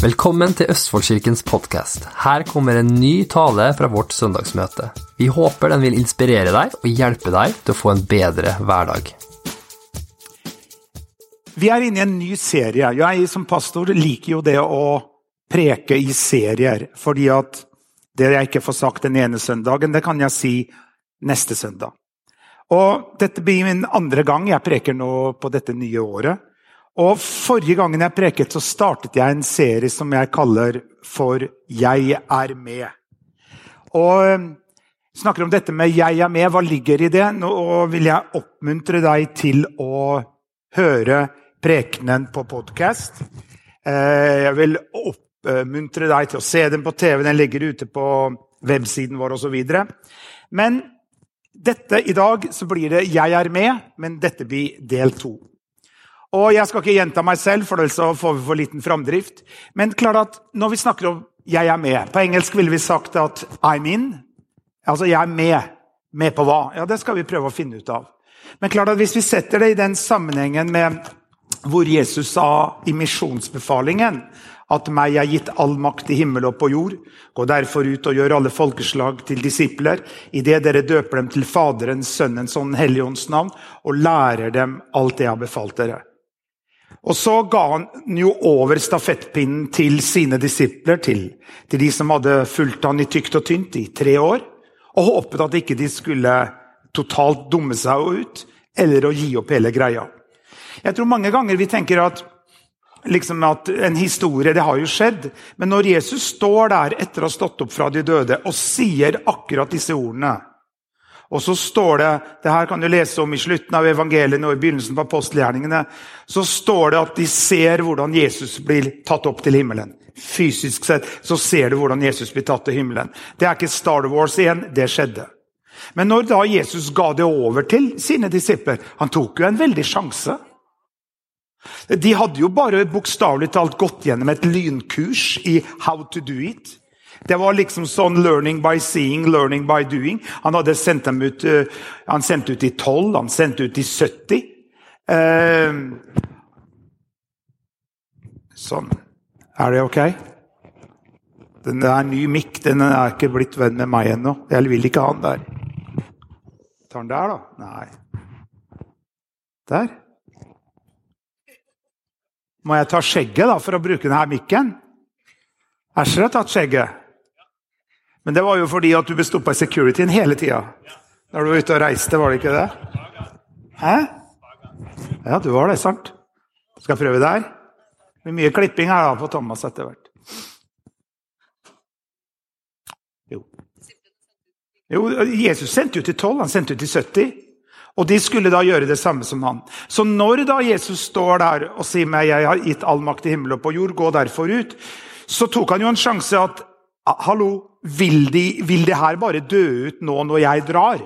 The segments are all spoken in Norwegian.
Velkommen til Østfoldkirkens podkast. Her kommer en ny tale fra vårt søndagsmøte. Vi håper den vil inspirere deg og hjelpe deg til å få en bedre hverdag. Vi er inne i en ny serie. Jeg som pastor liker jo det å preke i serier. Fordi at det jeg ikke får sagt den ene søndagen, det kan jeg si neste søndag. Og Dette blir min andre gang jeg preker nå på dette nye året. Og Forrige gangen jeg preket, så startet jeg en serie som jeg kaller for 'Jeg er med'. Og eh, snakker om dette med 'jeg er med'. Hva ligger i det? Nå vil jeg oppmuntre deg til å høre prekenen på podkast. Eh, jeg vil oppmuntre deg til å se den på TV. Den ligger ute på websiden vår osv. Men dette i dag så blir det 'Jeg er med', men dette blir del to. Og Jeg skal ikke gjenta meg selv, for ellers får vi for liten framdrift. Men klart at når vi snakker om 'jeg er med' På engelsk ville vi sagt at 'I'm in'. Altså 'jeg er med'. Med på hva? Ja, Det skal vi prøve å finne ut av. Men klart at hvis vi setter det i den sammenhengen med hvor Jesus sa i misjonsbefalingen at meg er gitt all makt i himmel og på jord. Gå derfor ut og gjør alle folkeslag til disipler, idet dere døper dem til Faderens, Sønnens og Den hellige ånds navn, og lærer dem alt det jeg har befalt dere. Og så ga han jo over stafettpinnen til sine disipler, til, til, de som hadde fulgt han i tykt og tynt i tre år, og håpet at ikke de skulle totalt dumme seg ut eller å gi opp hele greia. Jeg tror mange ganger vi tenker at, liksom at en historie det har jo skjedd, men når Jesus står der etter å ha stått opp fra de døde og sier akkurat disse ordene og så står det det her kan du lese om i slutten av evangeliet og i begynnelsen på apostelgjerningene, så står det at de ser hvordan Jesus blir tatt opp til himmelen. Fysisk sett så ser du hvordan Jesus blir tatt til himmelen. Det er ikke Star Wars igjen. Det skjedde. Men når da Jesus ga det over til sine disipler Han tok jo en veldig sjanse. De hadde jo bare bokstavelig talt gått gjennom et lynkurs i how to do it. Det var liksom sånn 'learning by seeing, learning by doing'. Han hadde sendt dem ut uh, han sendte ut i 12, han sendte ut i 70. Uh, eh, sånn. Er det ok? Den er ny mikk. Den er ikke blitt venn med meg ennå. Jeg vil ikke ha den der. Tar den der, da? Nei. Der. Må jeg ta skjegget da, for å bruke denne mikken? Æsjer har tatt skjegget. Men det var jo fordi at du ble stoppa i securityen hele tida. Når du var ute og reiste, var det ikke det? Hæ? Ja, du var det, sant? Skal jeg prøve der? Det blir mye klipping her da på Thomas etter hvert. Jo. jo. Jesus sendte jo til 12, han sendte jo til 70. Og de skulle da gjøre det samme som han. Så når da Jesus står der og sier meg, 'Jeg har gitt all makt i himmel og på jord, gå derfor ut', så tok han jo en sjanse at Hallo, vil de, vil det her bare dø ut nå når jeg drar?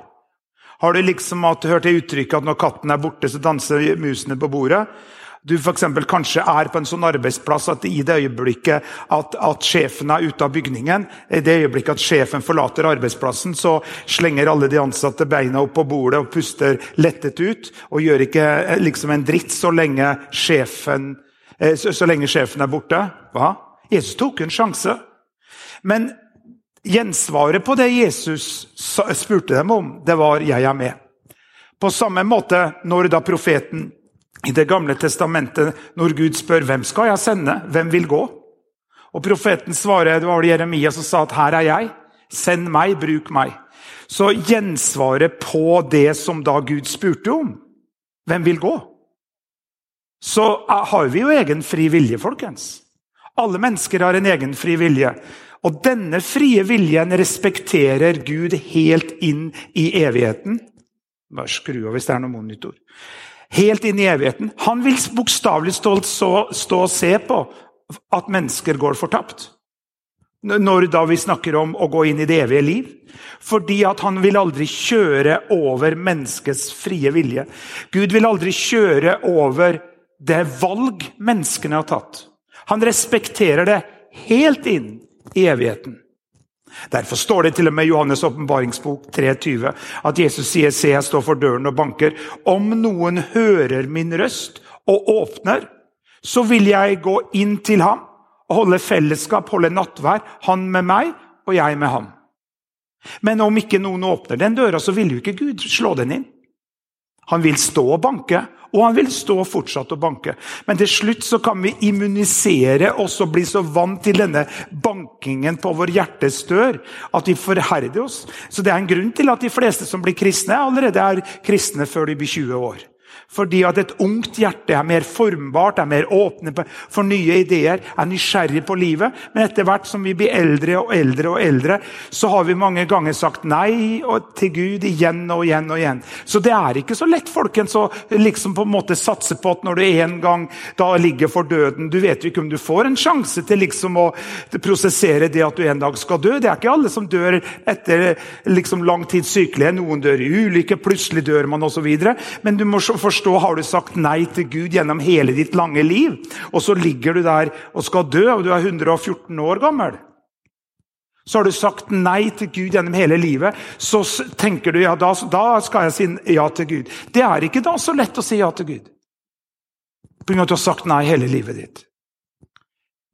Har du liksom hørt det uttrykket at når katten er borte, så danser musene på bordet? Du for eksempel, kanskje er på en sånn arbeidsplass at i det øyeblikket at, at, sjefen er ute av bygningen, i det øyeblikket at sjefen forlater arbeidsplassen, så slenger alle de ansatte beina opp på bordet og puster lettet ut. Og gjør ikke eh, liksom en dritt så lenge sjefen, eh, så, så lenge sjefen er borte. Hva? Jesus tok en sjanse. Men gjensvaret på det Jesus spurte dem om, det var 'jeg er med'. På samme måte når da profeten i Det gamle testamentet, når Gud spør 'Hvem skal jeg sende? Hvem vil gå?' Og profeten svarer, det var det Jeremia som sa at 'Her er jeg. Send meg. Bruk meg'. Så gjensvaret på det som da Gud spurte om, 'Hvem vil gå?' Så har vi jo egen fri vilje, folkens. Alle mennesker har en egen fri vilje. Og denne frie viljen respekterer Gud helt inn i evigheten. Bare skru av hvis det er noe monitor. Helt inn i evigheten. Han vil bokstavelig stått stå og se på at mennesker går fortapt. Når da vi snakker om å gå inn i det evige liv. Fordi at han vil aldri kjøre over menneskets frie vilje. Gud vil aldri kjøre over det valg menneskene har tatt. Han respekterer det helt inn evigheten. Derfor står det til og med i Johannes' åpenbaringsbok 23 at Jesus sier, 'Se, jeg står for døren og banker'. Om noen hører min røst og åpner, så vil jeg gå inn til ham og holde fellesskap, holde nattvær. Han med meg, og jeg med ham. Men om ikke noen åpner den døra, så vil jo ikke Gud slå den inn. Han vil stå og banke, og han vil stå og banke. Men til slutt så kan vi immunisere oss og bli så vant til denne bankingen på vår hjertes dør at vi forherder oss. Så det er en grunn til at de fleste som blir kristne, allerede er kristne før de blir 20 år. Fordi at et ungt hjerte er mer formbart, er mer åpne for nye ideer, er nysgjerrig på livet. Men etter hvert som vi blir eldre og eldre, og eldre, så har vi mange ganger sagt nei til Gud igjen og igjen. og igjen. Så det er ikke så lett folkens, å liksom på en måte satse på at når du en gang da ligger for døden Du vet jo ikke om du får en sjanse til liksom å prosessere det at du en dag skal dø. Det er ikke alle som dør etter liksom lang tids sykelighet. Noen dør i ulykke, plutselig dør man osv. Men du må forstå forstå, har du sagt nei til Gud gjennom hele ditt lange liv, og så ligger du der og skal dø, og du er 114 år gammel så har du sagt nei til Gud gjennom hele livet, så tenker du ja, da, da skal jeg si ja til Gud. Det er ikke da så lett å si ja til Gud. Pga. at du har sagt nei hele livet ditt.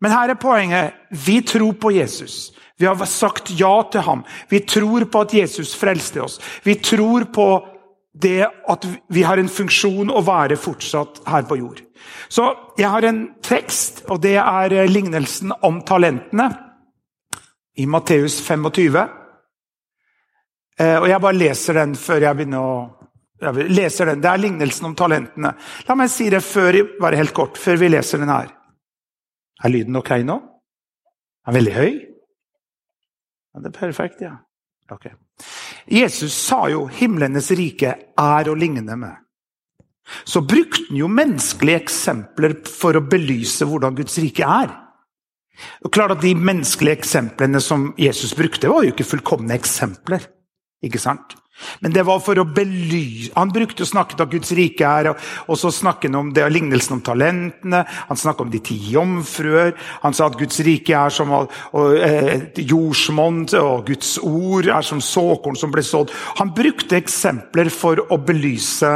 Men her er poenget. Vi tror på Jesus. Vi har sagt ja til ham. Vi tror på at Jesus frelste oss. Vi tror på det at vi har en funksjon å være fortsatt her på jord. Så jeg har en tekst, og det er eh, lignelsen om talentene i Matteus 25. Eh, og jeg bare leser den før jeg begynner å jeg leser den. Det er lignelsen om talentene. La meg si det før, bare helt kort, før vi leser den her. Er lyden ok nå? Er den veldig høy? Ja, det er perfekt, ja. Ok. Jesus sa jo 'himlenes rike er å ligne med'. Så brukte han jo menneskelige eksempler for å belyse hvordan Guds rike er. Og klart at De menneskelige eksemplene som Jesus brukte, var jo ikke fullkomne eksempler. ikke sant? Men det var for å belyse Han brukte å snakke om Guds rike her, og så snakket han om det, lignelsen om talentene. Han snakket om de ti jomfruer. Han sa at Guds rike er som og, eh, jordsmonn, og Guds ord er som såkorn som ble sådd. Han brukte eksempler for å belyse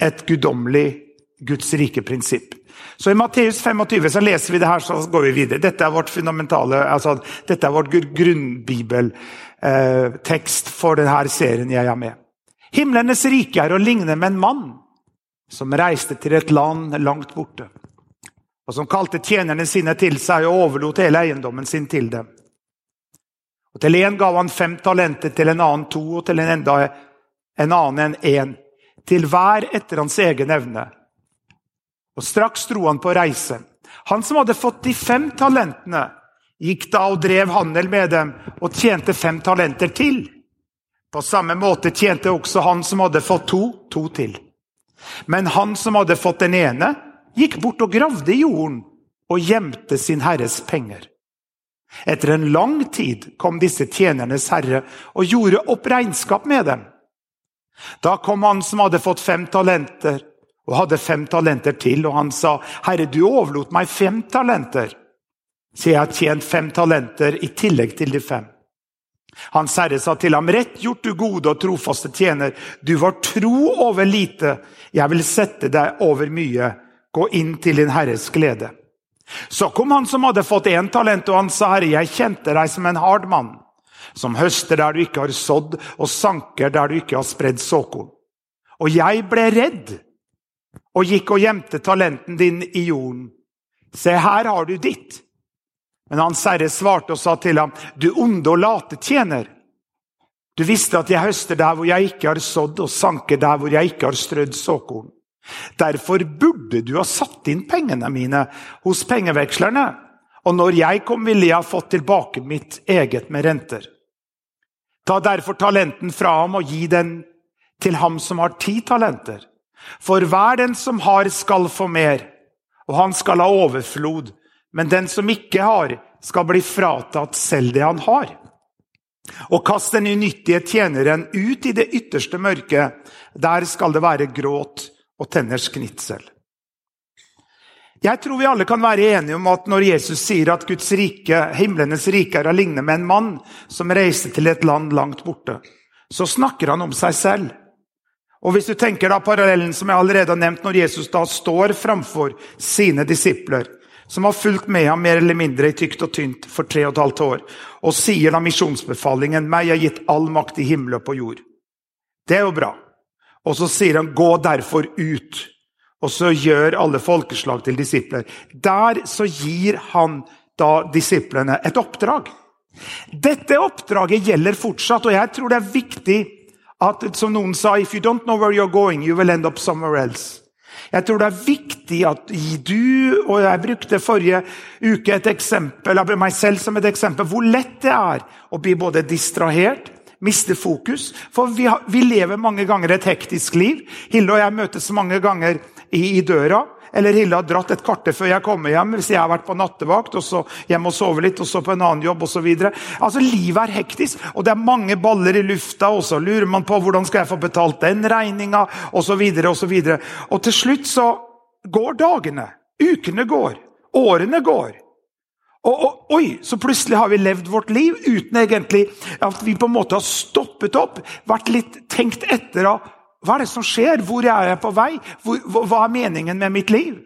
et guddommelig Guds rike-prinsipp. Så I Matteus 25 så leser vi det her, så går vi videre. Dette er vårt fundamentale, altså, dette er vårt grunnbibel eh, tekst for denne serien jeg er med. Himlenes rike er å ligne med en mann som reiste til et land langt borte, og som kalte tjenerne sine til seg og overlot hele eiendommen sin til dem. Og Til en gav han fem talenter, til en annen to, og til en enda en annen enn én. Til hver etter hans egen evne. Og Straks dro han på reise. Han som hadde fått de fem talentene, gikk da og drev handel med dem og tjente fem talenter til. På samme måte tjente også han som hadde fått to, to til. Men han som hadde fått den ene, gikk bort og gravde i jorden og gjemte sin herres penger. Etter en lang tid kom disse tjenernes herre og gjorde opp regnskap med dem. Da kom han som hadde fått fem talenter, og hadde fem talenter til, og han sa, 'Herre, du overlot meg fem talenter.' Så jeg har tjent fem talenter i tillegg til de fem. Hans herre sa til ham, rett gjort, du gode og trofaste tjener. Du var tro over lite. Jeg vil sette deg over mye. Gå inn til din herres glede. Så kom han som hadde fått én talent, og han sa, herre, jeg kjente deg som en hard mann, som høster der du ikke har sådd, og sanker der du ikke har spredd såkorn. Og jeg ble redd, og gikk og gjemte talenten din i jorden. Se, her har du ditt. Men Hans Herre svarte og sa til ham, du onde og late tjener. Du visste at jeg høster der hvor jeg ikke har sådd, og sanker der hvor jeg ikke har strødd såkorn. Derfor burde du ha satt inn pengene mine hos pengevekslerne, og når jeg kom, ville jeg ha fått tilbake mitt eget med renter. Ta derfor talenten fra ham og gi den til ham som har ti talenter. For hver den som har, skal få mer, og han skal ha overflod. Men den som ikke har, skal bli fratatt selv det han har. Og kast den unyttige tjeneren ut i det ytterste mørket. Der skal det være gråt og tenners knitsel. Jeg tror vi alle kan være enige om at når Jesus sier at Guds rike, himlenes rike er å ligne med en mann som reiste til et land langt borte, så snakker han om seg selv. Og Hvis du tenker da parallellen som jeg allerede har nevnt, når Jesus da står framfor sine disipler, som har fulgt med ham mer eller mindre i tykt og tynt for tre og et halvt år, og sier da misjonsbefalingen 'meg har gitt all makt i himmel og på jord'. Det er jo bra. Og så sier han 'gå derfor ut', og så gjør alle folkeslag til disipler. Der så gir han da disiplene et oppdrag. Dette oppdraget gjelder fortsatt, og jeg tror det er viktig at, som noen sa, if you don't know where you're going, you will end up somewhere else. Jeg tror det er viktig at du, og jeg brukte forrige uke et eksempel, meg selv som et eksempel, hvor lett det er å bli både distrahert, miste fokus. For vi, vi lever mange ganger et hektisk liv. Hilde og jeg møtes mange ganger i, i døra. Eller Hilde har dratt et kvarter før jeg kommer hjem hvis jeg har vært på nattevakt. og så hjem og sove litt, og så på en annen jobb osv. Altså, livet er hektisk, og det er mange baller i lufta. Og så lurer man på hvordan skal jeg få betalt den regninga, osv. Og, og til slutt så går dagene. Ukene går. Årene går. Og, og, oi, så plutselig har vi levd vårt liv uten egentlig at vi på en måte har stoppet opp, vært litt tenkt etter av hva er det som skjer? Hvor er jeg på vei? Hva er meningen med mitt liv?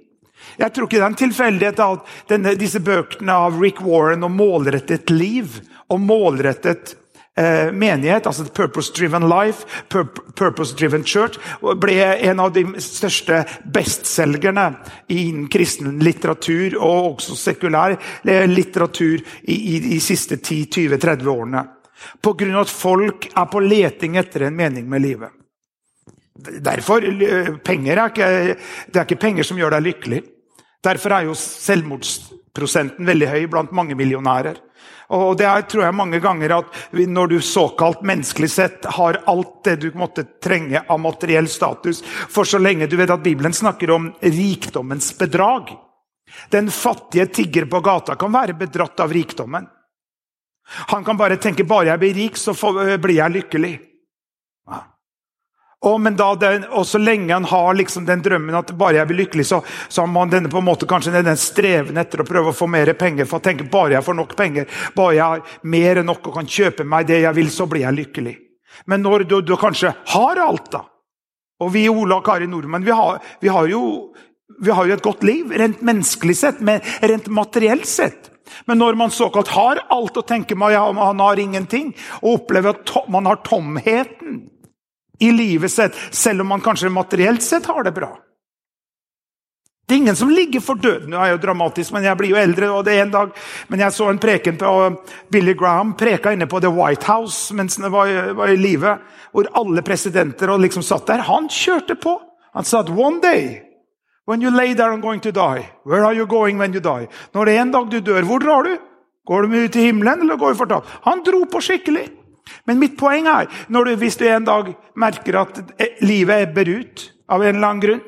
Jeg tror ikke det er en tilfeldighet at denne, disse bøkene av Rick Warren om målrettet liv og målrettet eh, menighet, altså Purpose Driven Life, Pur Purpose Driven Church, ble en av de største bestselgerne innen kristen litteratur og også sekulær eh, litteratur i, i de siste 10-20-30 årene. Av at folk er på leting etter en mening med livet. Derfor, penger er ikke, Det er ikke penger som gjør deg lykkelig. Derfor er jo selvmordsprosenten veldig høy blant mange millionærer. Og det er, tror jeg mange ganger at Når du såkalt menneskelig sett har alt det du måtte trenge av materiell status For så lenge du vet at Bibelen snakker om rikdommens bedrag Den fattige tigger på gata kan være bedratt av rikdommen. Han kan bare tenke bare jeg blir rik, så blir jeg lykkelig. Og, den, og så lenge han har liksom den drømmen at bare jeg blir lykkelig, så, så har man denne på en måte kanskje den streven etter å prøve å få mer penger. for å tenke Bare jeg får nok penger, bare jeg har mer enn nok og kan kjøpe meg det jeg vil, så blir jeg lykkelig. Men når du, du kanskje har alt, da Og vi Ola og Kari Nordmenn vi har, vi har, jo, vi har jo et godt liv, rent menneskelig sett, men rent materielt sett. Men når man såkalt har alt og tenker man, man har ingenting, og opplever at man har tomheten i livet sitt, selv om man kanskje materielt sett har det bra. Det er ingen som ligger for døden. Nå er jo dramatisk, men jeg blir jo eldre. og det er en dag, Men jeg så en preken på Billy Graham preka inne på The White House mens han var, var, i live. Hvor alle presidenter og liksom satt der. Han kjørte på. Han sa at one day when you lay there I'm going to die, where are you going when you die? Når det er en dag du dør, hvor drar du? Går du ut i himmelen, eller går du fortapt? Han dro på skikkelig. Men mitt poeng er, du, hvis du en dag merker at livet ebber ut av en eller annen grunn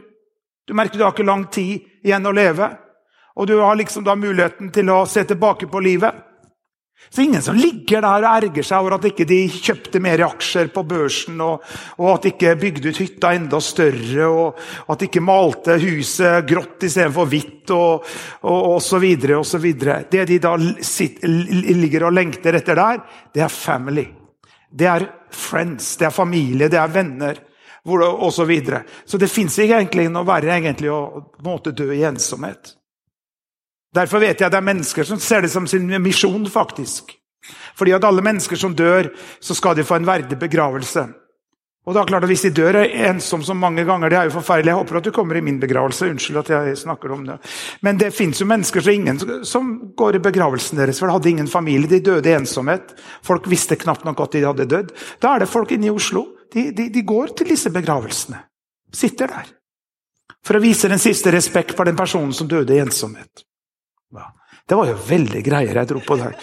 Du merker du har ikke lang tid igjen å leve, og du har liksom da muligheten til å se tilbake på livet. Så ingen som ligger der og erger seg over at ikke de kjøpte mer aksjer på børsen, og, og at de ikke bygde ut hytta enda større, og at de ikke malte huset grått istedenfor hvitt, og, osv. og. Det de da sitter, ligger og lengter etter der, det er family. Det er friends, det er familie, det er venner osv. Så, videre. så det fins egentlig noe verre egentlig å måte dø i ensomhet. Derfor vet jeg at det er mennesker som ser det som sin misjon, faktisk. Fordi at alle mennesker som dør, så skal de få en verdig begravelse. Og da klart at Hvis de dør ensom så mange ganger, det er jo forferdelig. Jeg håper at du kommer i min begravelse. Unnskyld at jeg snakker om det. Men det fins jo mennesker som, ingen, som går i begravelsen deres, for de hadde ingen familie. De døde i ensomhet. Folk visste knapt nok at de hadde dødd. Da er det folk inne i Oslo. De, de, de går til disse begravelsene. Sitter der. For å vise den siste respekt for den personen som døde i ensomhet. Det var jo veldig greier jeg dro på der.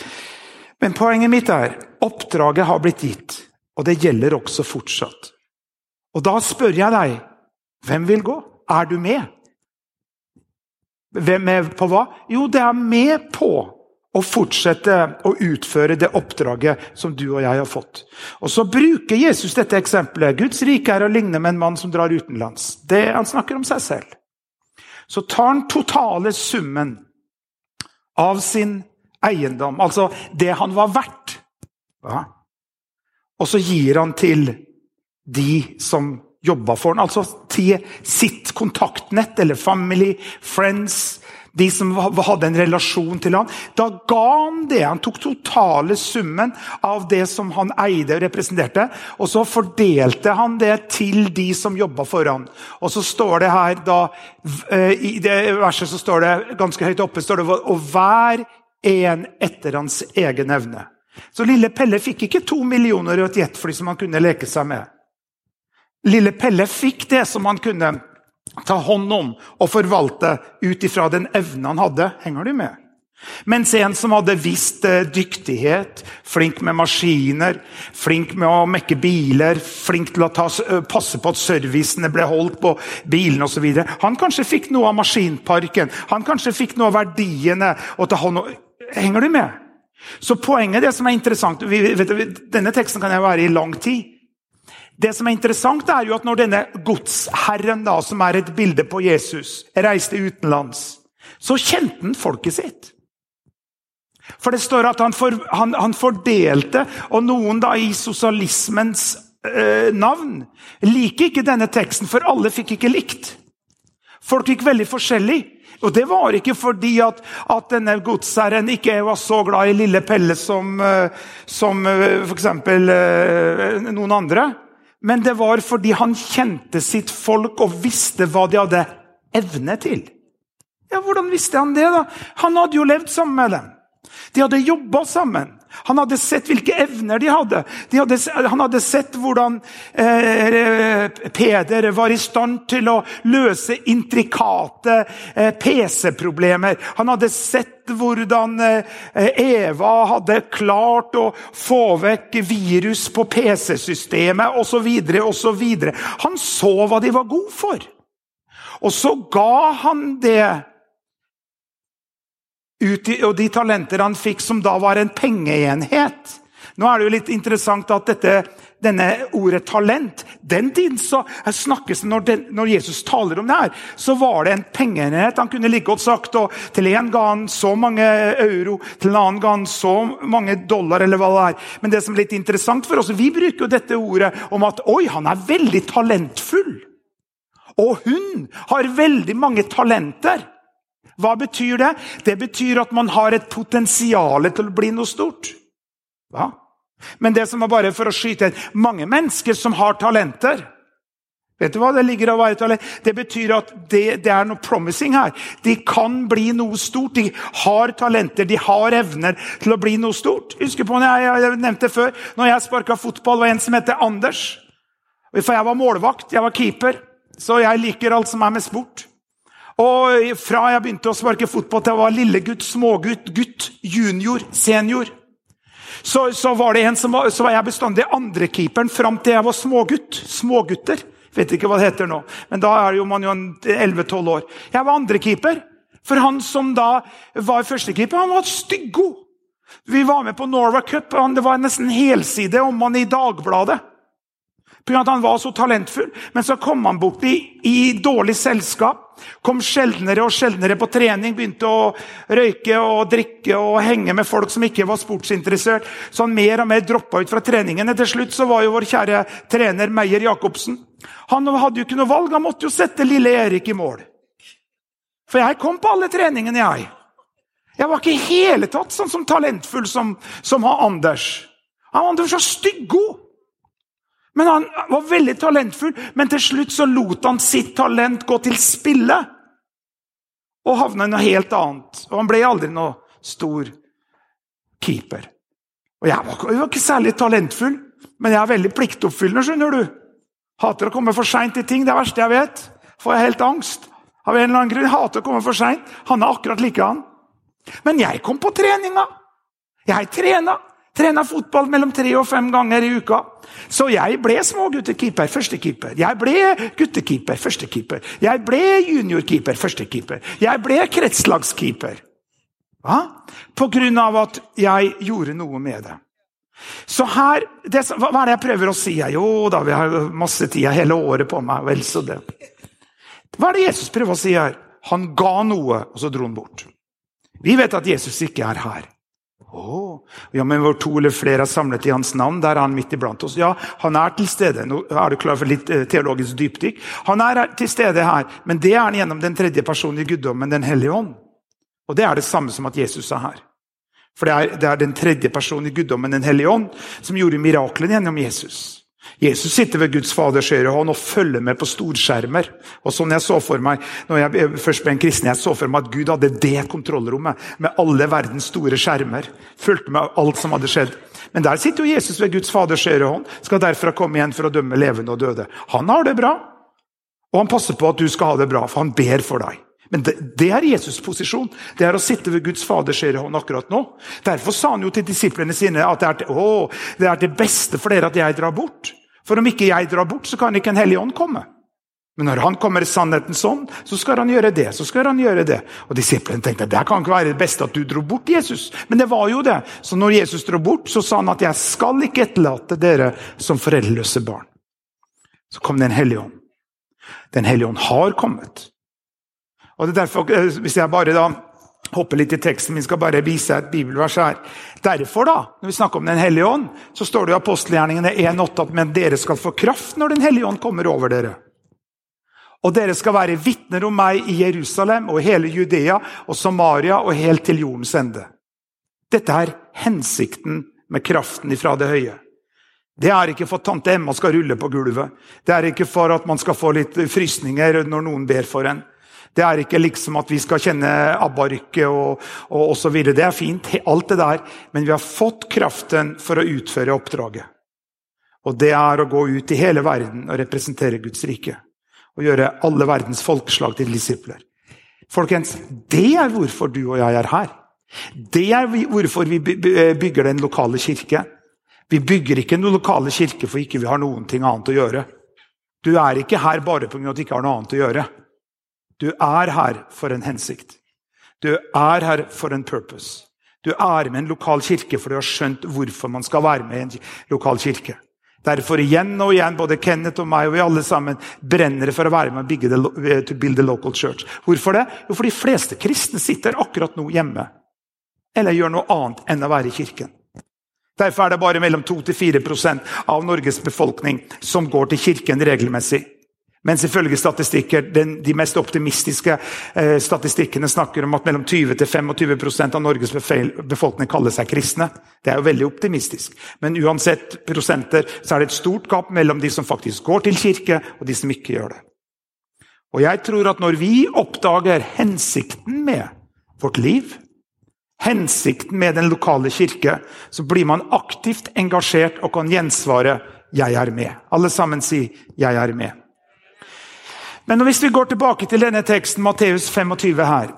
Men poenget mitt er oppdraget har blitt gitt, og det gjelder også fortsatt. Og da spør jeg deg hvem vil gå? Er du med? Hvem er på hva? Jo, det er med på å fortsette å utføre det oppdraget som du og jeg har fått. Og Så bruker Jesus dette eksempelet. Guds rike er å ligne med en mann som drar utenlands. Det, han snakker om seg selv. Så tar han totale summen av sin eiendom, altså det han var verdt, og så gir han til de som jobba for den. Altså til sitt kontaktnett eller family, friends, De som hadde en relasjon til han. Da ga han det. Han tok totale summen av det som han eide og representerte. Og så fordelte han det til de som jobba for han. Og så står det her da, eh, I det verset så står det ganske høyt oppe står det, og hver en etter hans egen evne. Så lille Pelle fikk ikke to millioner og et jetfly som han kunne leke seg med. Lille Pelle fikk det som han kunne ta hånd om og forvalte ut ifra den evnen han hadde. Henger du med? Mens en som hadde visst eh, dyktighet, flink med maskiner, flink med å mekke biler, flink til å ta, eh, passe på at servicene ble holdt på bilene osv. Han kanskje fikk noe av maskinparken, han kanskje fikk noe av verdiene. Henger du med? Så poenget, det som er interessant vi, vet, Denne teksten kan jeg være i lang tid. Det som er interessant er jo at når denne godsherren, da, som er et bilde på Jesus, reiste utenlands, så kjente han folket sitt. For det står at han, for, han, han fordelte, og noen da i sosialismens øh, navn liker ikke denne teksten, for alle fikk ikke likt. Folk gikk veldig forskjellig. Og det var ikke fordi at, at denne godsherren ikke var så glad i lille Pelle som, øh, som øh, f.eks. noen andre. Men det var fordi han kjente sitt folk og visste hva de hadde evne til. Ja, Hvordan visste han det? da? Han hadde jo levd sammen med dem. De hadde jobba sammen. Han hadde sett hvilke evner de hadde. De hadde han hadde sett hvordan eh, Peder var i stand til å løse intrikate eh, PC-problemer. Han hadde sett hvordan eh, Eva hadde klart å få vekk virus på PC-systemet osv. osv. Han så hva de var gode for. Og så ga han det og de talenter han fikk, som da var en pengeenhet. Nå er det jo litt interessant at dette, denne ordet 'talent' Den tiden så snakkes når, den, når, Jesus taler om det her, så var det en pengeenhet. Han kunne like godt sagt og til en ga han så mange euro, til en annen ga han så mange dollar. eller hva det er. Men det som er litt interessant for oss, vi bruker jo dette ordet om at 'oi, han er veldig talentfull'. Og hun har veldig mange talenter. Hva betyr det? Det betyr at man har et potensial til å bli noe stort. Hva? Men det som er bare for å skyte inn mange mennesker som har talenter Vet du hva det ligger å være talent? Det betyr at det, det, er noe promising her. De kan bli noe stort. De har talenter, de har evner til å bli noe stort. Husker på når jeg, jeg nevnte før, når jeg sparka fotball, var en som heter Anders. For jeg var målvakt, jeg var keeper, så jeg liker alt som er med sport. Og Fra jeg begynte å sparke fotball til jeg var lillegutt, smågutt, gutt, junior, senior, så, så, var var, så var jeg bestandig andrekeeperen fram til jeg var smågutt. Smågutter. Vet ikke hva det heter nå, men da er jo man jo 11-12 år. Jeg var andrekeeper. For han som da var førstekeeper, han var styggo. Vi var med på Norway Cup. og Det var nesten helside om han i Dagbladet. Pga. at han var så talentfull. Men så kom han bort i, dårlig selskap. Kom sjeldnere og sjeldnere på trening. Begynte å røyke og drikke og henge med folk som ikke var sportsinteressert. Så han mer og mer droppa ut fra treningene. Til slutt så var jo vår kjære trener Meyer Jacobsen Han hadde jo ikke noe valg. Han måtte jo sette lille Erik i mål. For jeg kom på alle treningene, jeg. Jeg var ikke i hele tatt sånn som talentfull som, som Anders. Han var så stygg men Han var veldig talentfull, men til slutt så lot han sitt talent gå til spille. Og havna i noe helt annet. Og han ble aldri noe stor keeper. Og Jeg var, jeg var ikke særlig talentfull, men jeg er veldig pliktoppfyllende. skjønner du. Hater å komme for seint til ting. Det er det verste jeg vet. Får jeg helt angst. Av en eller annen grunn. Hater å komme for seint. Han er akkurat like han. Men jeg kom på treninga. Jeg trena. Trena fotball mellom tre og fem ganger i uka. Så jeg ble småguttekeeper, førstekeeper. Jeg ble guttekeeper, førstekeeper. Jeg ble juniorkeeper, førstekeeper. Jeg ble kretslagskeeper. Hva? På grunn av at jeg gjorde noe med det. Så her, det, Hva er det jeg prøver å si? Jo da, vi har masse tid, hele året på meg. vel så det. Hva er det Jesus prøver å si her? Han ga noe, og så dro han bort. Vi vet at Jesus ikke er her. Oh, ja, men hvor to eller flere er samlet i hans navn, der er han midt iblant oss. Ja, han er til stede. Nå er du klar for litt eh, teologisk dypdykk. Han er til stede her, men det er han gjennom den tredje personen i guddommen, Den hellige ånd. Og det er det samme som at Jesus er her. For det er, det er den tredje personen i guddommen, Den hellige ånd, som gjorde miraklene gjennom Jesus. Jesus sitter ved Guds Faders høyre hånd og følger med på storskjermer. Og sånn jeg så for meg, når jeg først ble en kristen, jeg så for meg at Gud hadde det kontrollrommet med alle verdens store skjermer. Fulgte med alt som hadde skjedd. Men der sitter jo Jesus ved Guds Faders høyre hånd. Skal derfra komme igjen for å dømme levende og døde. Han har det bra. Og han passer på at du skal ha det bra, for han ber for deg. Men det, det er Jesus' posisjon. Det er å sitte ved Guds Faders hånd akkurat nå. Derfor sa han jo til disiplene sine at det er, til, å, det er til beste for dere at jeg drar bort. For om ikke jeg drar bort, så kan ikke en hellig ånd komme. Men når han kommer i sannhetens ånd, så skal han gjøre det. så skal han gjøre det. Og Disiplene tenkte det kan ikke være det beste at du dro bort Jesus. Men det var jo det. Så når Jesus dro bort, så sa han at 'jeg skal ikke etterlate dere som foreldreløse barn'. Så kom det en hellig ånd. Den hellige ånd har kommet. Og det er derfor, eh, Hvis jeg bare da hopper litt i teksten min, skal bare vise et bibelvers her. Derfor, da, når vi snakker om Den hellige ånd, så står det i apostelgjerningene 1,8 at men dere skal få kraft når Den hellige ånd kommer over dere. Og dere skal være vitner om meg i Jerusalem og hele Judea og Samaria og helt til jordens ende. Dette er hensikten med kraften ifra det høye. Det er ikke for at tante Emma skal rulle på gulvet. Det er ikke for at man skal få litt frysninger når noen ber for en. Det er ikke liksom at vi skal kjenne ABBA-rykket og, og osv. Det er fint, alt det der. Men vi har fått kraften for å utføre oppdraget. Og det er å gå ut i hele verden og representere Guds rike. Og gjøre alle verdens folkeslag til disipler. Folkens, det er hvorfor du og jeg er her. Det er hvorfor vi bygger den lokale kirke. Vi bygger ikke noen lokale kirke for ikke vi har noen ting annet å gjøre. Du er ikke her bare pga. at du ikke har noe annet å gjøre. Du er her for en hensikt. Du er her for en purpose. Du er med en lokal kirke for du har skjønt hvorfor man skal være med i en lokal kirke. Derfor igjen og igjen, både Kenneth og meg og vi alle sammen brenner for å være med to build a local church. Hvorfor det? Jo, for de fleste kristne sitter akkurat nå hjemme. Eller gjør noe annet enn å være i kirken. Derfor er det bare mellom 2-4% av Norges befolkning som går til kirken regelmessig. Mens ifølge statistikker, den, de mest optimistiske eh, statistikkene snakker om at mellom 20-25% av Norges befolkning kaller seg kristne. Det er jo veldig optimistisk. Men uansett prosenter så er det et stort gap mellom de som faktisk går til kirke, og de som ikke gjør det. Og jeg tror at når vi oppdager hensikten med vårt liv, hensikten med den lokale kirke, så blir man aktivt engasjert og kan gjensvare 'jeg er med'. Alle sammen si 'jeg er med'. Men hvis vi går tilbake til denne teksten, Matteus 25 her,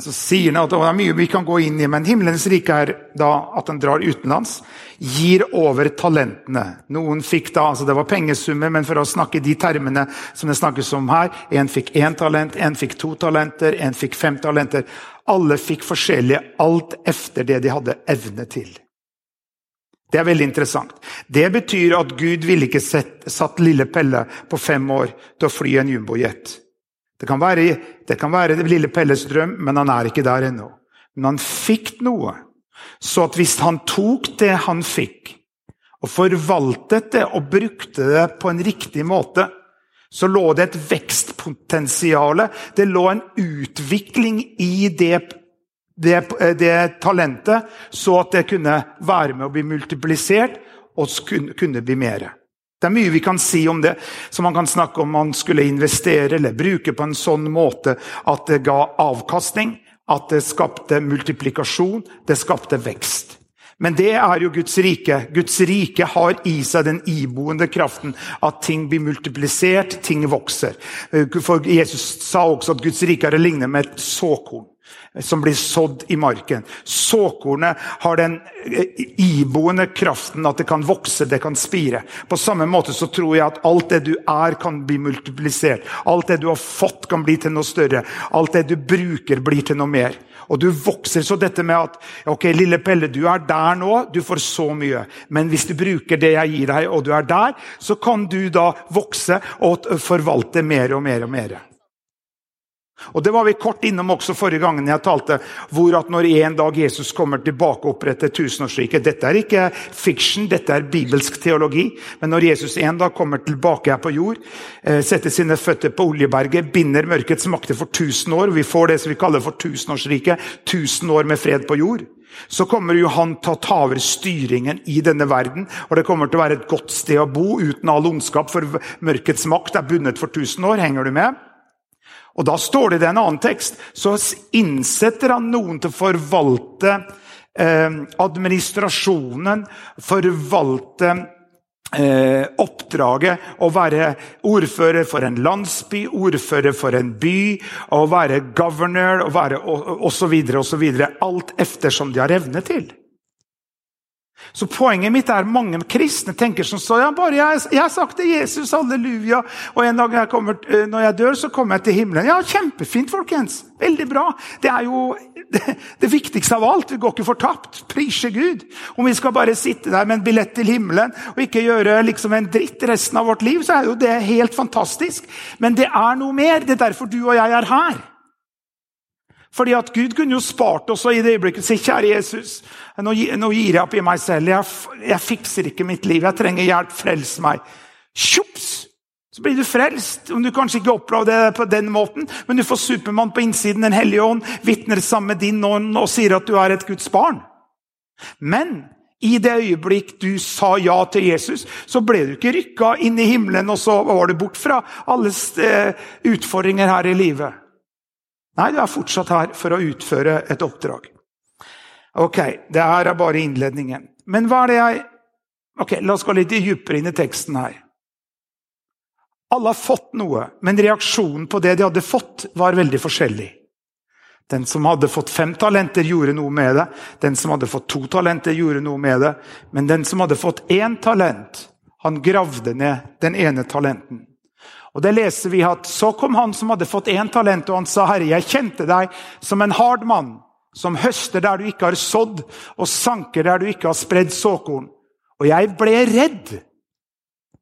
så sier han at det er mye vi kan gå inn i, men himmelens rike er da at en drar utenlands. Gir over talentene. Noen fikk da, altså Det var pengesummer, men for å snakke de termene som det snakkes om her En fikk én talent, en fikk to talenter, en fikk fem talenter. Alle fikk forskjellige, alt efter det de hadde evne til. Det er veldig interessant. Det betyr at Gud ville ikke sett, satt lille Pelle på fem år til å fly en jumbojet. Det kan, være, det kan være lille Pelles drøm, men han er ikke der ennå. Men han fikk noe. Så at hvis han tok det han fikk, og forvaltet det og brukte det på en riktig måte, så lå det et vekstpotensial. Det lå en utvikling i det det, det, talentet, så at det kunne være med å bli multiplisert og kunne bli mer. Det er mye vi kan si om det, som man kan snakke om man skulle investere eller bruke på en sånn måte at det ga avkastning, at det skapte multiplikasjon, det skapte vekst. Men det er jo Guds rike. Guds rike har i seg den iboende kraften at ting blir multiplisert, ting vokser. For Jesus sa også at Guds rike er å ligne med et såkorn som blir sådd i marken. Såkornet har den eh, iboende kraften at det kan vokse, det kan spire. På samme måte så tror jeg at alt det du er, kan bli multiplisert. Alt det du har fått, kan bli til noe større. Alt det du bruker, blir til noe mer. Og du vokser. Så dette med at ok, lille Pelle, du er der nå, du får så mye. Men hvis du bruker det jeg gir deg, og du er der, så kan du da vokse og forvalte mer og mer og mer. Og Det var vi kort innom også forrige gangen jeg talte, hvor at når en dag Jesus kommer tilbake og oppretter tusenårsriket Dette er ikke fiction, dette er bibelsk teologi. Men når Jesus en dag kommer tilbake her på jord, eh, setter sine føtter på Oljeberget, binder mørkets makter for tusen år, vi får det som vi kaller for tusenårsriket, tusen år med fred på jord, så kommer jo han til å ta over styringen i denne verden. Og det kommer til å være et godt sted å bo uten all ondskap, for mørkets makt er bundet for tusen år. Henger du med? Og Da står det i en annen tekst så innsetter han noen til å forvalte eh, administrasjonen, forvalte eh, oppdraget å være ordfører for en landsby, ordfører for en by, å være governor og osv. osv. Alt eftersom de har evne til. Så Poenget mitt er mange kristne tenker som så, ja, bare jeg, jeg har sagt til Jesus, halleluja, og en dag jeg kommer, eh, når jeg dør, så kommer jeg til himmelen. Ja, Kjempefint, folkens. Veldig bra. Det er jo det, det viktigste av alt. Vi går ikke fortapt. Prise Gud. Om vi skal bare sitte der med en billett til himmelen og ikke gjøre liksom en dritt resten av vårt liv, så er jo det helt fantastisk. Men det er noe mer. Det er derfor du og jeg er her. Fordi at Gud kunne jo spart oss og i det øyeblikket si kjære Jesus, nå, nå gir jeg opp i meg selv. Jeg, jeg, fikser ikke mitt liv. Jeg trenger hjelp. Frels meg. Tjops! Så blir du frelst. Om du kanskje ikke opplever det på den måten, men du får Supermann på innsiden, Den hellige ånd, vitner sammen med din ånd og sier at du er et Guds barn. Men i det øyeblikk du sa ja til Jesus, så ble du ikke rykka inn i himmelen, og så var du bort fra alle eh, utfordringer her i livet. Nei, du er fortsatt her for å utføre et oppdrag. Ok, det her er bare innledningen. Men hva er det jeg Ok, La oss gå litt dypere inn i teksten her. Alle har fått noe, men reaksjonen på det de hadde fått, var veldig forskjellig. Den som hadde fått fem talenter, gjorde noe med det. Den som hadde fått to talenter, gjorde noe med det. Men den som hadde fått én talent, han gravde ned den ene talenten. Og det leser vi at Så kom han som hadde fått én talent, og han sa, 'Herre, jeg kjente deg som en hard mann, som høster der du ikke har sådd, og sanker der du ikke har spredd såkorn.' Og jeg ble redd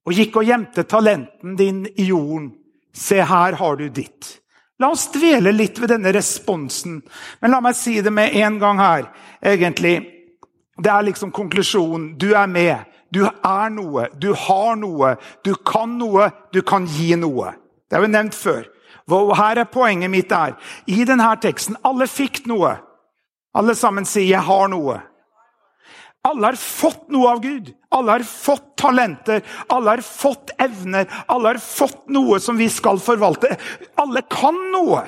og gikk og gjemte talenten din i jorden. Se, her har du ditt. La oss dvele litt ved denne responsen. Men la meg si det med en gang her, egentlig. Det er liksom konklusjonen. Du er med. Du er noe, du har noe, du kan noe, du kan gi noe. Det har vi nevnt før. Og her er poenget mitt er, I denne teksten alle fikk noe. Alle sammen sier 'jeg har noe'. Alle har fått noe av Gud. Alle har fått talenter, alle har fått evner, alle har fått noe som vi skal forvalte. Alle kan noe.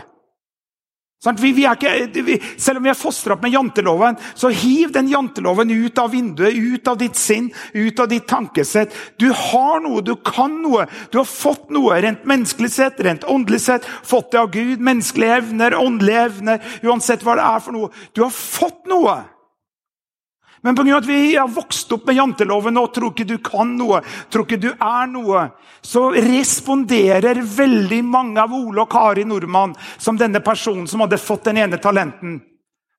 Vi, vi ikke, vi, selv om vi er fostra opp med janteloven, så hiv den janteloven ut av vinduet, ut av ditt sinn, ut av ditt tankesett. Du har noe, du kan noe. Du har fått noe, rent menneskelig sett, rent åndelig sett. Fått det av Gud. Menneskelige evner, åndelige evner, uansett hva det er for noe. Du har fått noe. Men pga. at vi har vokst opp med janteloven og tror ikke du kan noe, tror ikke du er noe, så responderer veldig mange av Ole og Kari Nordmann som denne personen som hadde fått den ene talenten,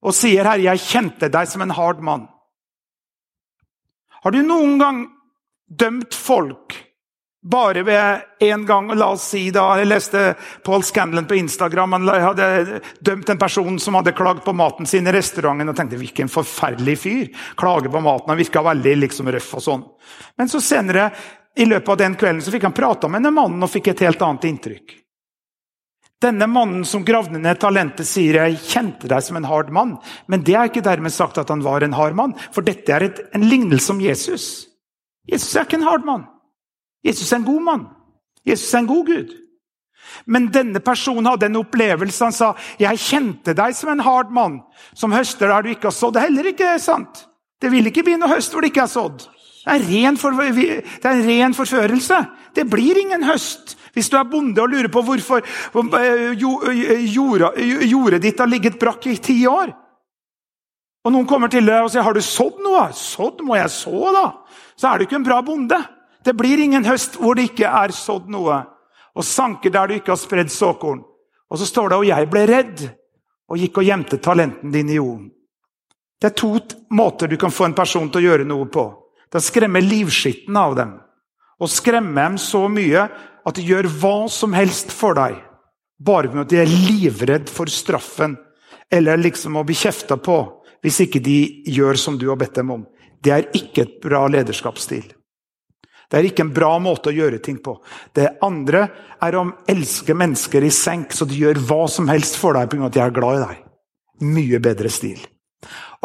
og sier 'Herre, jeg kjente deg som en hard mann'. Har du noen gang dømt folk bare ved én gang. La oss si da, Jeg leste Paul Scanlon på Instagram. Han hadde dømt en person som hadde klagd på maten sin i restauranten. og tenkte hvilken forferdelig fyr. Klager på maten. Han virka veldig liksom røff og sånn. Men så senere i løpet av den kvelden så fikk han prata med denne mannen og fikk et helt annet inntrykk. Denne mannen som gravde ned talentet, sier jeg kjente deg som en hard mann. Men det er ikke dermed sagt at han var en hard mann, for dette er et, en lignelse om Jesus. Jesus er ikke en hard mann. Jesus er en god mann. Jesus er en god Gud. Men denne personen hadde en opplevelse. Han sa, 'Jeg kjente deg som en hard mann, som høster der du ikke har sådd.' Det er heller ikke sant. Det vil ikke bli noe høst hvor det ikke er sådd. Det er, ren for, det er en ren forførelse. Det blir ingen høst. Hvis du er bonde og lurer på hvorfor eh, jordet, jordet ditt har ligget brakk i ti år Og noen kommer til deg og sier 'Har du sådd noe?' 'Sådd må jeg så, da.' Så er du ikke en bra bonde. Det blir ingen høst hvor det ikke er sådd noe, og sanker der du ikke har spredd såkorn. Og så står det og jeg ble redd og gikk og gjemte talenten din i jorden. Det er to måter du kan få en person til å gjøre noe på. Det er å skremme livskitten av dem. Og skremme dem så mye at de gjør hva som helst for deg. bare med at de er livredd for straffen eller liksom å bli kjefta på hvis ikke de gjør som du har bedt dem om. Det er ikke et bra lederskapsstil. Det er ikke en bra måte å gjøre ting på. Det andre er å elske mennesker i senk, så de gjør hva som helst for deg pga. at jeg er glad i deg. Mye bedre stil.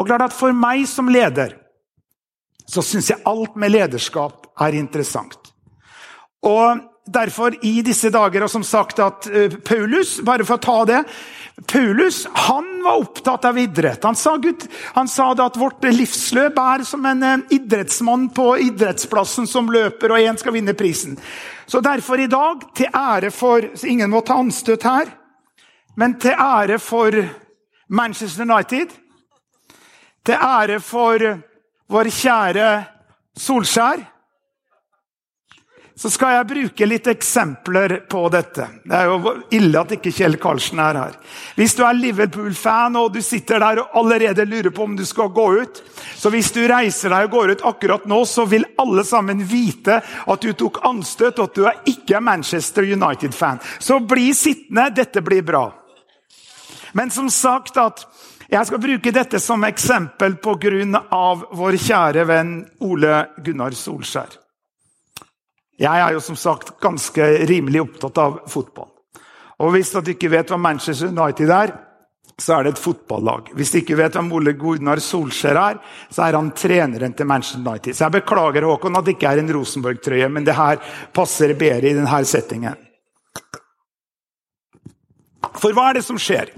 Og klart at For meg som leder så syns jeg alt med lederskap er interessant. Og Derfor, i disse dager, og som sagt at uh, Paulus, bare for å ta det Paulus han var opptatt av idrett. Han sa, Gud, han sa at vårt livsløp er som en uh, idrettsmann på idrettsplassen som løper, og én skal vinne prisen. Så derfor i dag, til ære for Ingen må ta anstøt her, men til ære for Manchester United, til ære for vår kjære Solskjær så skal jeg bruke litt eksempler på dette. Det er jo ille at ikke Kjell Karlsen er her. Hvis du er Liverpool-fan og du sitter der og allerede lurer på om du skal gå ut, så hvis du reiser deg og går ut akkurat nå, så vil alle sammen vite at du tok anstøt, og at du er ikke Manchester United-fan. Så bli sittende. Dette blir bra. Men som sagt at jeg skal bruke dette som eksempel pga. vår kjære venn Ole Gunnar Solskjær. Jeg er jo som sagt ganske rimelig opptatt av fotball. Og Hvis du ikke vet hva Manchester United er, så er det et fotballag. Hvis du ikke vet hvem Ole Gunnar Solskjær er, så er han treneren til Manchester United. Så jeg beklager Håkon, at det ikke er en Rosenborg-trøye, men det her passer bedre i denne settingen. For hva er det som skjer?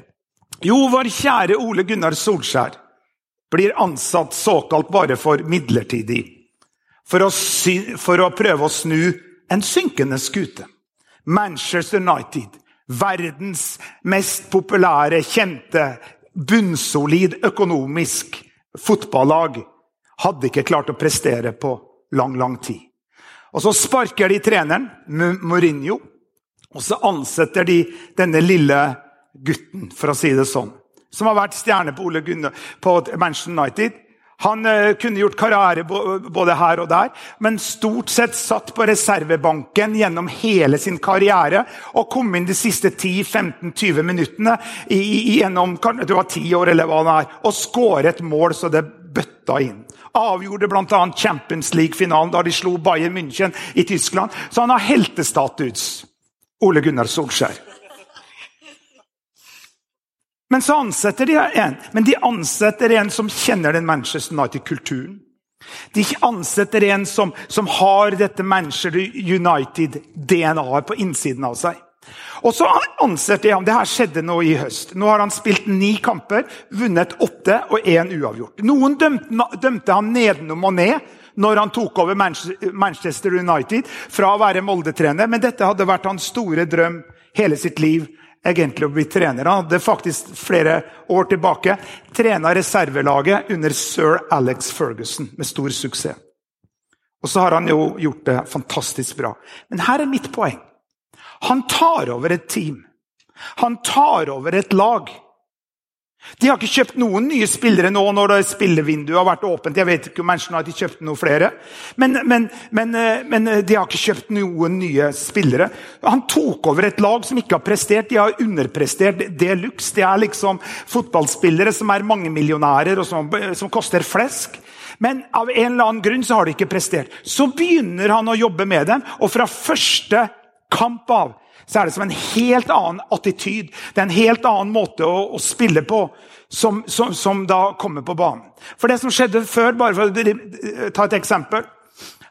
Jo, vår kjære Ole Gunnar Solskjær blir ansatt såkalt bare for midlertidig for å, for å prøve å snu en synkende skute. Manchester United, verdens mest populære, kjente, bunnsolid økonomisk fotballag, hadde ikke klart å prestere på lang, lang tid. Og Så sparker de treneren, Mourinho, og så ansetter de denne lille gutten, for å si det sånn, som har vært stjerne på, Ole Gunne, på Manchester United han uh, kunne gjort karriere både her og der, men stort sett satt på reservebanken gjennom hele sin karriere og kom inn de siste 10-15-20 minuttene i, i, gjennom det var 10 år eller hva det er, og skåret mål så det bøtta inn. Avgjorde bl.a. Champions League-finalen da de slo Bayern München i Tyskland. Så han har heltestatus, Ole Gunnar Solskjær. Men så ansetter de en. Men de ansetter en som kjenner den Manchester United-kulturen. De ansetter en som, som har dette Manchester United-DNA-et på innsiden av seg. Og så ansetter de ham. Det her skjedde nå i høst. Nå har han spilt ni kamper, vunnet åtte og én uavgjort. Noen dømte, dømte han nedenom og ned når han tok over Manchester United fra å være Molde-trener, men dette hadde vært hans store drøm hele sitt liv egentlig å bli trener. Han hadde faktisk flere år tilbake trena reservelaget under sir Alex Ferguson med stor suksess. Og så har han jo gjort det fantastisk bra. Men her er mitt poeng. Han tar over et team. Han tar over et lag de har ikke kjøpt noen nye spillere nå når spillevinduet har vært åpent. Jeg vet ikke om Manchester United kjøpte noen flere. Men, men, men, eh, men, eh, de har ikke kjøpt noen nye spillere. Han tok over et lag som ikke har prestert. De har underprestert de luxe. Det er liksom fotballspillere som er mangemillionærer og som, eh, som koster flesk. Men av en eller annen grunn så har de ikke prestert. Så begynner han å jobbe med dem, og fra første kamp av så er det som en helt annen attityd. Det er en helt annen måte å, å spille på som, som, som, da kommer på banen. For det som skjedde før, bare for å ta et eksempel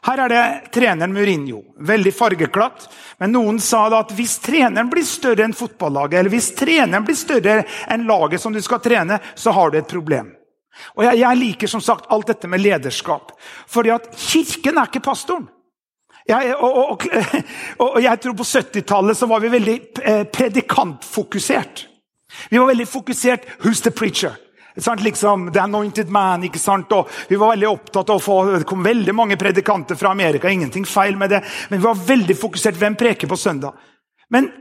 Her er det treneren Mourinho. Veldig fargeklatt. Men noen sa da at hvis treneren blir større enn fotballaget, eller hvis treneren blir større enn laget som du skal trene, så har du et problem. Og jeg, jeg liker som sagt alt dette med lederskap. Fordi at kirken er ikke pastoren. Jeg, og, og, og, og, jeg tror På 70-tallet så var vi veldig eh, predikantfokusert. Vi var veldig fokusert 'Who's the preacher?' Liksom, The Anointed Man. ikke sant? Og vi var veldig opptatt av å få, Det kom veldig mange predikanter fra Amerika. ingenting feil med det, Men vi var veldig fokusert hvem preker på søndag. Men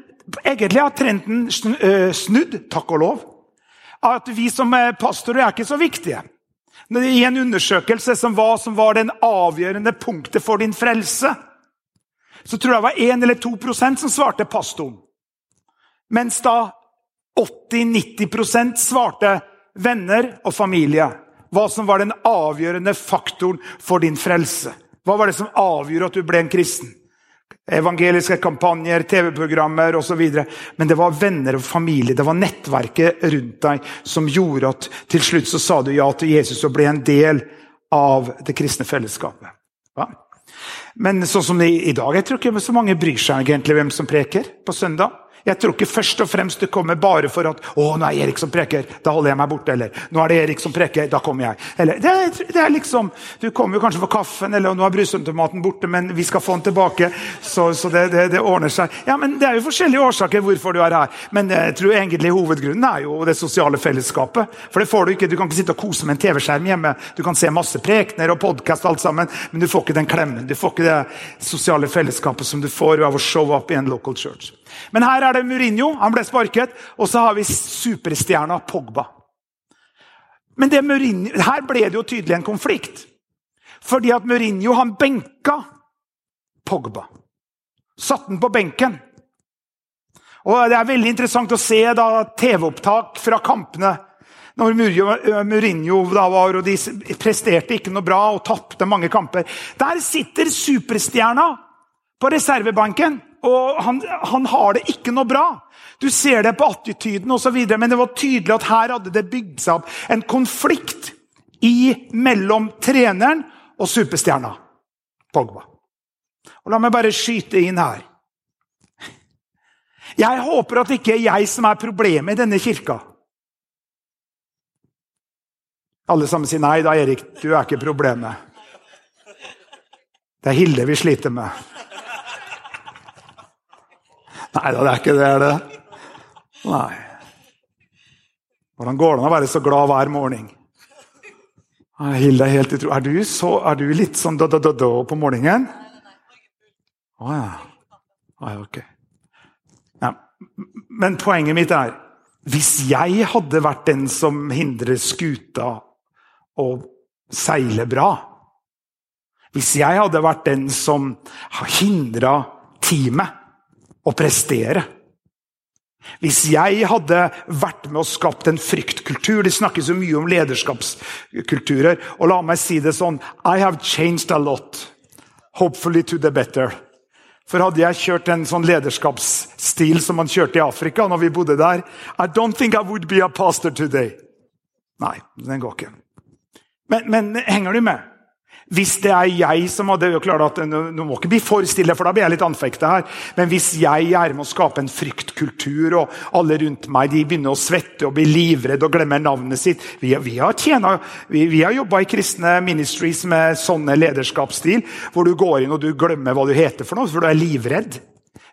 egentlig har trenden eh, snudd, takk og lov. At vi som pastorer er ikke så viktige. I en undersøkelse som var, som var den avgjørende punktet for din frelse, så tror jeg det var 1 eller 2% som svarte pastoren. Mens da 80-90% svarte venner og familie. Hva som var den avgjørende faktoren for din frelse. Hva var det som avgjorde at du ble en kristen? Evangeliske kampanjer, TV-programmer osv. Men det var venner og familie, det var nettverket rundt deg som gjorde at til slutt så sa du ja til Jesus og ble en del av det kristne fellesskapet. Ja? Men sånn som i, i dag, jeg tror ikke så mange bryr seg egentlig hvem som preker på søndag. Jeg tror ikke først og fremst du kommer bare for at å, nå er Erik som preker, da holder jeg meg borte. Eller nå er det Erik som preker, da kommer jeg. Eller, det, er, det er liksom, Du kommer jo kanskje for kaffen, eller nå er brusautomaten borte, men vi skal få den tilbake. Så, så det, det, det, ordner seg. Ja, men Det er jo forskjellige årsaker hvorfor du er her. Men jeg tror egentlig hovedgrunnen er jo det sosiale fellesskapet. For det får Du ikke, du kan ikke sitte og kose med en TV-skjerm hjemme. Du kan se masse prekener og podkast, sammen, men du får ikke den klemmen. Du får ikke det sosiale fellesskapet som du får av å show up i en local church. Men her er det Mourinho. Han ble sparket. Og så har vi superstjerna Pogba. Men Mourinho, her ble det jo tydelig en konflikt. Fordi at Mourinho han benka Pogba. Satte den på benken. Og Det er veldig interessant å se TV-opptak fra kampene når Mourinho da var, og de presterte ikke noe bra og tapte mange kamper. Der sitter superstjerna på reservebanken og han, han, har det ikke noe bra. Du ser det på attityden osv., men det var tydelig at her hadde det bygd seg opp en konflikt i, mellom treneren og superstjerna Pogba. Og La meg bare skyte inn her. Jeg håper at det ikke er jeg som er problemet i denne kirka. Alle sammen sier nei da, Erik. Du er ikke problemet. Det er Hilde vi sliter med. Nei da, det er ikke det, er det? Nei. Hvordan går det an å være så glad hver morgen? Hilde er helt utrolig. Er du, så, er du litt sånn da-da-da på morgenen? Å oh, ja. Ah. Ok. Ja. Men poenget mitt er hvis jeg hadde vært den som hindrer skuta å seile bra Hvis jeg hadde vært den som hindra teamet å prestere. Hvis jeg hadde vært med og skapt en fryktkultur Det snakkes så mye om lederskapskulturer. Og la meg si det sånn I have changed a lot. Hopefully to the better. For hadde jeg kjørt en sånn lederskapsstil som man kjørte i Afrika når vi bodde der I don't think I would be a pastor today. Nei, den går ikke. Men, men henger du med? Hvis det er jeg som hadde klart at, Nå må ikke bli for stille, for da blir jeg litt anfekta her. Men hvis jeg er med å skape en fryktkultur, og alle rundt meg de begynner å svette og bli livredd og glemmer navnet sitt Vi, vi har, tjena, vi, vi har jobba i kristne ministries med sånne lederskapsstil, hvor du går inn og du glemmer hva du heter for noe, for du er livredd.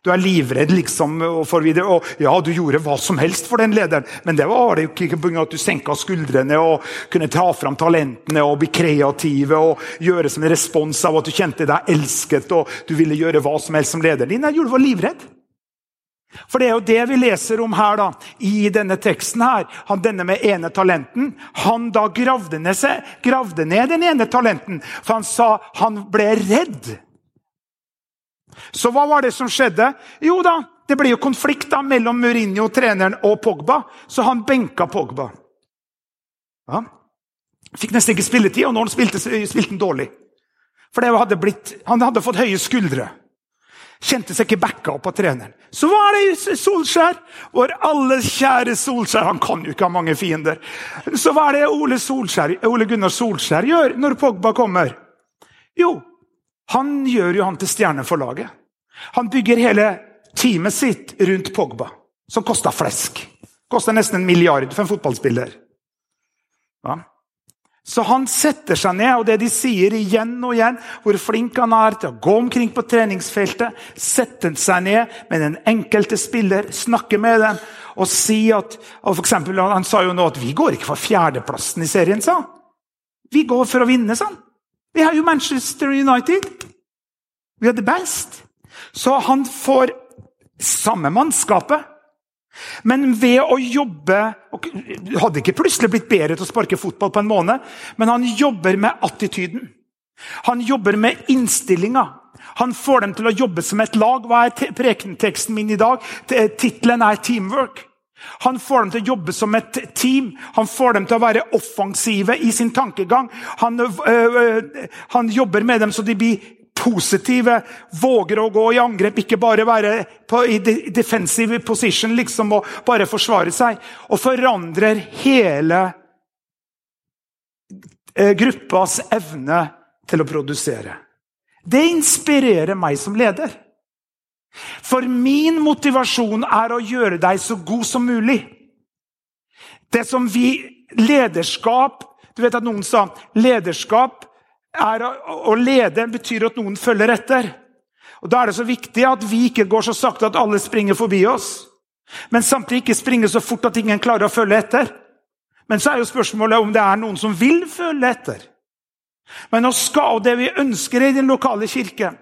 Du er livredd, liksom. For videre. Og ja, du gjorde hva som helst for den lederen, men det var det ikke pga. at du senka skuldrene og kunne ta fram talentene og bli kreative og gjøre som en respons av at du kjente deg elsket og du ville gjøre hva som helst som lederen din. Nei, du var livredd. For det er jo det vi leser om her da, i denne teksten. her. Han, denne med ene talenten. Han da gravde ned, seg, gravde ned den ene talenten, for han sa han ble redd. Så hva var det som skjedde? Jo da, det ble jo konflikt da mellom Mourinho, treneren, og Pogba, så han benka Pogba. Ja. Fikk nesten ikke spilletid, og når spilte, han dårlig. For hadde blitt, han hadde fått høye skuldre. Kjente seg ikke backa opp av treneren. Så var det Solskjær, vår alles kjære Solskjær. Han kan jo ikke ha mange fiender. Så hva er det Ole, Solskjær, Ole Gunnar Solskjær gjør når Pogba kommer? Jo, han gjør jo han til stjerne for laget. Han bygger hele teamet sitt rundt Pogba, som kosta flesk. Kosta nesten en milliard for en fotballspiller. Ja. Så han setter seg ned, og det de sier igjen og igjen, hvor flink han er til å gå omkring på treningsfeltet, sette seg ned med den enkelte spiller, snakke med dem og si at og for eksempel, Han sa jo nå at vi går ikke for fjerdeplassen i serien, sa han. Vi går for å vinne, sa han. Vi har jo Manchester United. Vi har the best. Så han får samme mannskapet. Men ved å jobbe Hadde ikke plutselig blitt bedre til å sparke fotball på en måned, men han jobber med attityden. Han jobber med innstillinga. Han får dem til å jobbe som et lag. Hva er prekenteksten min i dag? Tittelen er 'Teamwork'. Han får dem til å jobbe som et team. Han får dem til å være offensive i sin tankegang. Han, øh, han jobber med dem så de blir positive, våger å gå i angrep, ikke bare være på, i defensive position liksom, og bare forsvare seg. Og forandrer hele øh, gruppas evne til å produsere. Det inspirerer meg som leder. For min motivasjon er å gjøre deg så god som mulig. Det som vi Lederskap Du vet at noen sa lederskap er å, å lede betyr at noen følger etter. Og Da er det så viktig at vi ikke går så sakte at alle springer forbi oss. Men samtidig ikke springer så fort at ingen klarer å følge etter. Men så er jo spørsmålet om det er noen som vil følge etter. Men å skal det vi ønsker i den lokale kirke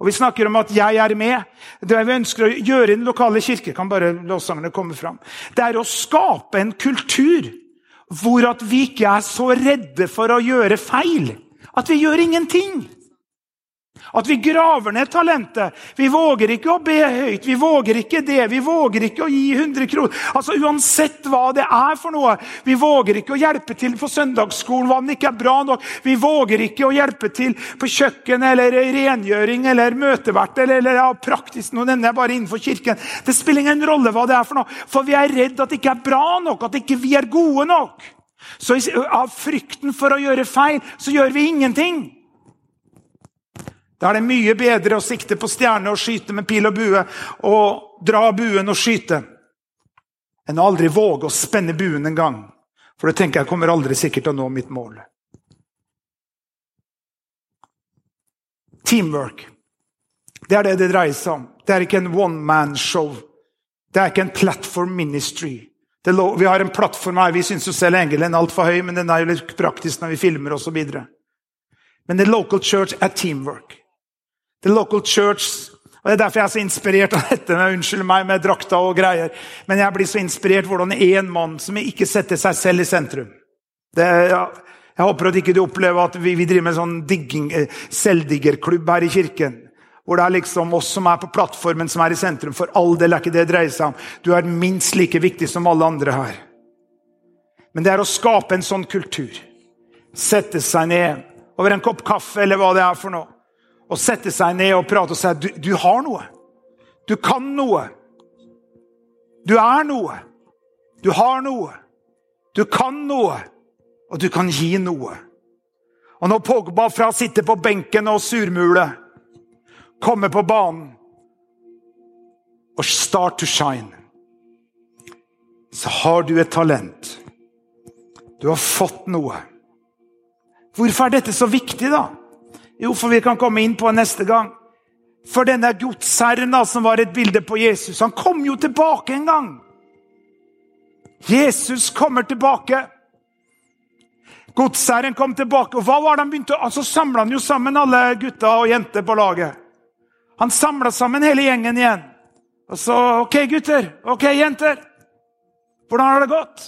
og Vi snakker om at 'jeg er med'. Det vi ønsker å gjøre i den lokale kirke, kan bare lovsangene komme fram. Det er å skape en kultur hvor at vi ikke er så redde for å gjøre feil. At vi gjør ingenting. At vi graver ned talentet. Vi våger ikke å be høyt. Vi våger ikke det. Vi våger ikke å gi 100 kroner. Altså Uansett hva det er for noe. Vi våger ikke å hjelpe til på søndagsskolen hva det ikke er bra nok. Vi våger ikke å hjelpe til på kjøkken eller rengjøring eller møtevert eller, eller ja, praktisk. Nå nevner jeg bare innenfor kirken. Det spiller ingen rolle hva det er for noe. For vi er redd at det ikke er bra nok, at ikke vi er gode nok. Så av frykten for å gjøre feil, så gjør vi ingenting. Da er det mye bedre å sikte på stjerne og skyte med pil og bue og dra buen og skyte, enn å aldri våge å spenne buen en gang. For da tenker jeg kommer aldri sikkert til å nå mitt mål. Teamwork. Det er det det dreier seg om. Det er ikke en one man-show. Det er ikke en platform ministry. vi har en plattform her. Vi syns jo selv engelen er altfor høy, men den er jo litt praktisk når vi filmer osv. Men the local church er teamwork. The local church. Og Det er derfor jeg er så inspirert av dette med, unnskyld meg, med drakta og greier. Men jeg blir så inspirert hvordan én mann som ikke setter seg selv i sentrum det, ja, Jeg håper at ikke du opplever at vi, vi driver med sånn digging, eh, selvdiggerklubb her i kirken. Hvor det er liksom oss som er på plattformen, som er i sentrum. For all del er ikke det det dreier seg om. Du er minst like viktig som alle andre her. Men det er å skape en sånn kultur. Sette seg ned over en kopp kaffe eller hva det er for noe og sette seg ned og prate og si at du, du har noe. Du kan noe. Du er noe. Du har noe. Du kan noe. Og du kan gi noe. Og når Pogba fra å sitte på benken og surmule kommer på banen og start to shine, så har du et talent. Du har fått noe. Hvorfor er dette så viktig, da? Jo, for vi kan komme inn på neste gang. For denne godsherren som var et bilde på Jesus, han kom jo tilbake en gang. Jesus kommer tilbake. Godsherren kom tilbake. og hva var det han begynte? Altså samla han jo sammen alle gutta og jenter på laget. Han samla sammen hele gjengen igjen. Og så OK, gutter. OK, jenter. Hvordan har det gått?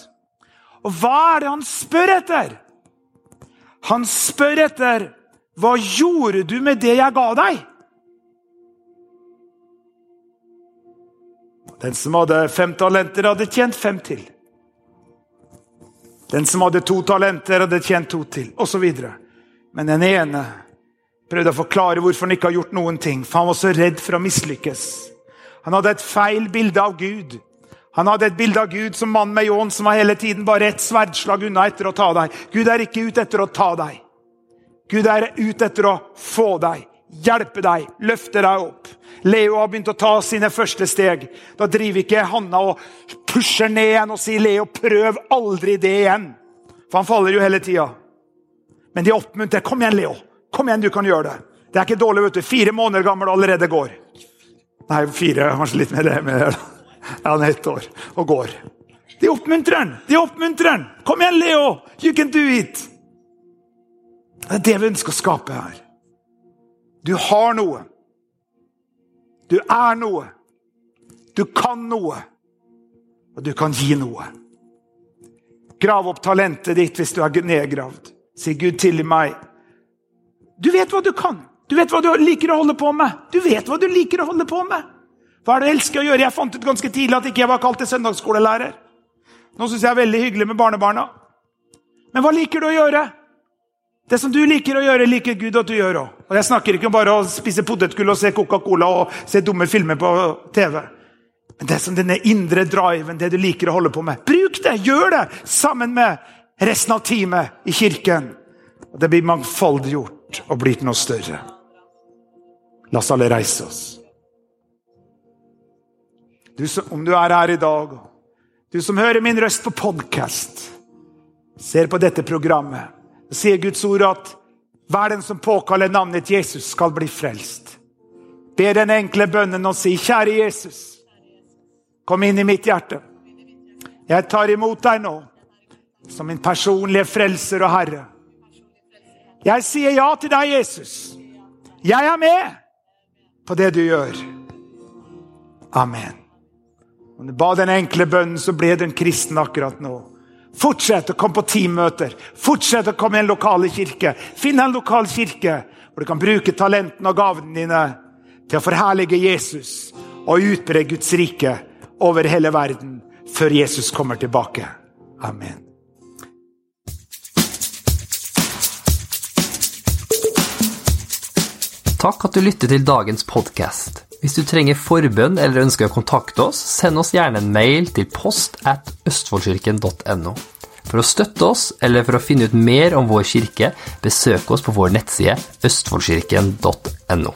Og hva er det han spør etter? Han spør etter hva gjorde du med det jeg ga deg? Den som hadde fem talenter, hadde tjent fem til. Den som hadde to talenter, hadde tjent to til, osv. Men den ene prøvde å forklare hvorfor han ikke har gjort noen ting, for han var så redd for å mislykkes. Han hadde et feil bilde av Gud. Han hadde et bilde av Gud som mann med ljåen, som var hele tiden bare ett sverdslag unna etter å ta deg. Gud er ikke ute etter å ta deg. Gud er ute etter å få deg, hjelpe deg, løfte deg opp. Leo har begynt å ta sine første steg. Da driver ikke Hanna og pusher ned igjen og sier 'Leo, prøv aldri det igjen'. For han faller jo hele tida. Men de oppmuntrer. 'Kom igjen, Leo. Kom igjen, du kan gjøre det'. Det er ikke dårlig, vet du. Fire måneder gammel og allerede går. Nei, fire, kanskje litt mer. mer. Ja, han er ett år og går. De oppmuntrer han. De oppmuntrer han. 'Kom igjen, Leo. You can do it'. Det er det vi ønsker å skape her. Du har noe. Du er noe. Du kan noe. Og du kan gi noe. Grav opp talentet ditt hvis du er nedgravd. Si, 'Gud, tilgi meg'. Du vet hva du kan. Du vet hva du liker å holde på med. Du vet hva du liker å holde på med. Hva er det du elsker å gjøre? Jeg fant ut ganske tidlig at ikke jeg var kalt til søndagsskolelærer. Nå syns jeg er veldig hyggelig med barnebarna. Men hva liker du å gjøre? Det som du liker å gjøre, liker Gud at du gjør òg. Og jeg snakker ikke om bare å spise potetgull og se Coca-Cola og se dumme filmer på TV. Men det som denne indre driven, det du liker å holde på med. Bruk det! Gjør det sammen med resten av teamet i kirken. Det blir mangfoldiggjort og blir noe større. La oss alle reise oss. Du som, om du er her i dag, du som hører min røst på podkast, ser på dette programmet, sier Guds ord at hver den som påkaller navnet Jesus, skal bli frelst. Be den enkle bønnen og si, kjære Jesus, kom inn i mitt hjerte. Jeg tar imot deg nå som min personlige frelser og herre. Jeg sier ja til deg, Jesus. Jeg er med på det du gjør. Amen. Om du ba den enkle bønnen, så ble den kristen akkurat nå. Fortsett å komme på teammøter. Fortsett å komme i en lokale kirke. Finn en lokal kirke hvor du kan bruke talentene og gavene dine til å forherlige Jesus og utbre Guds rike over hele verden før Jesus kommer tilbake. Amen. Takk at du lytter til dagens podkast. Hvis du trenger forbønn eller ønsker å kontakte oss, send oss gjerne en mail til post at østfoldkirken.no. For å støtte oss eller for å finne ut mer om vår kirke, besøk oss på vår nettside østfoldkirken.no.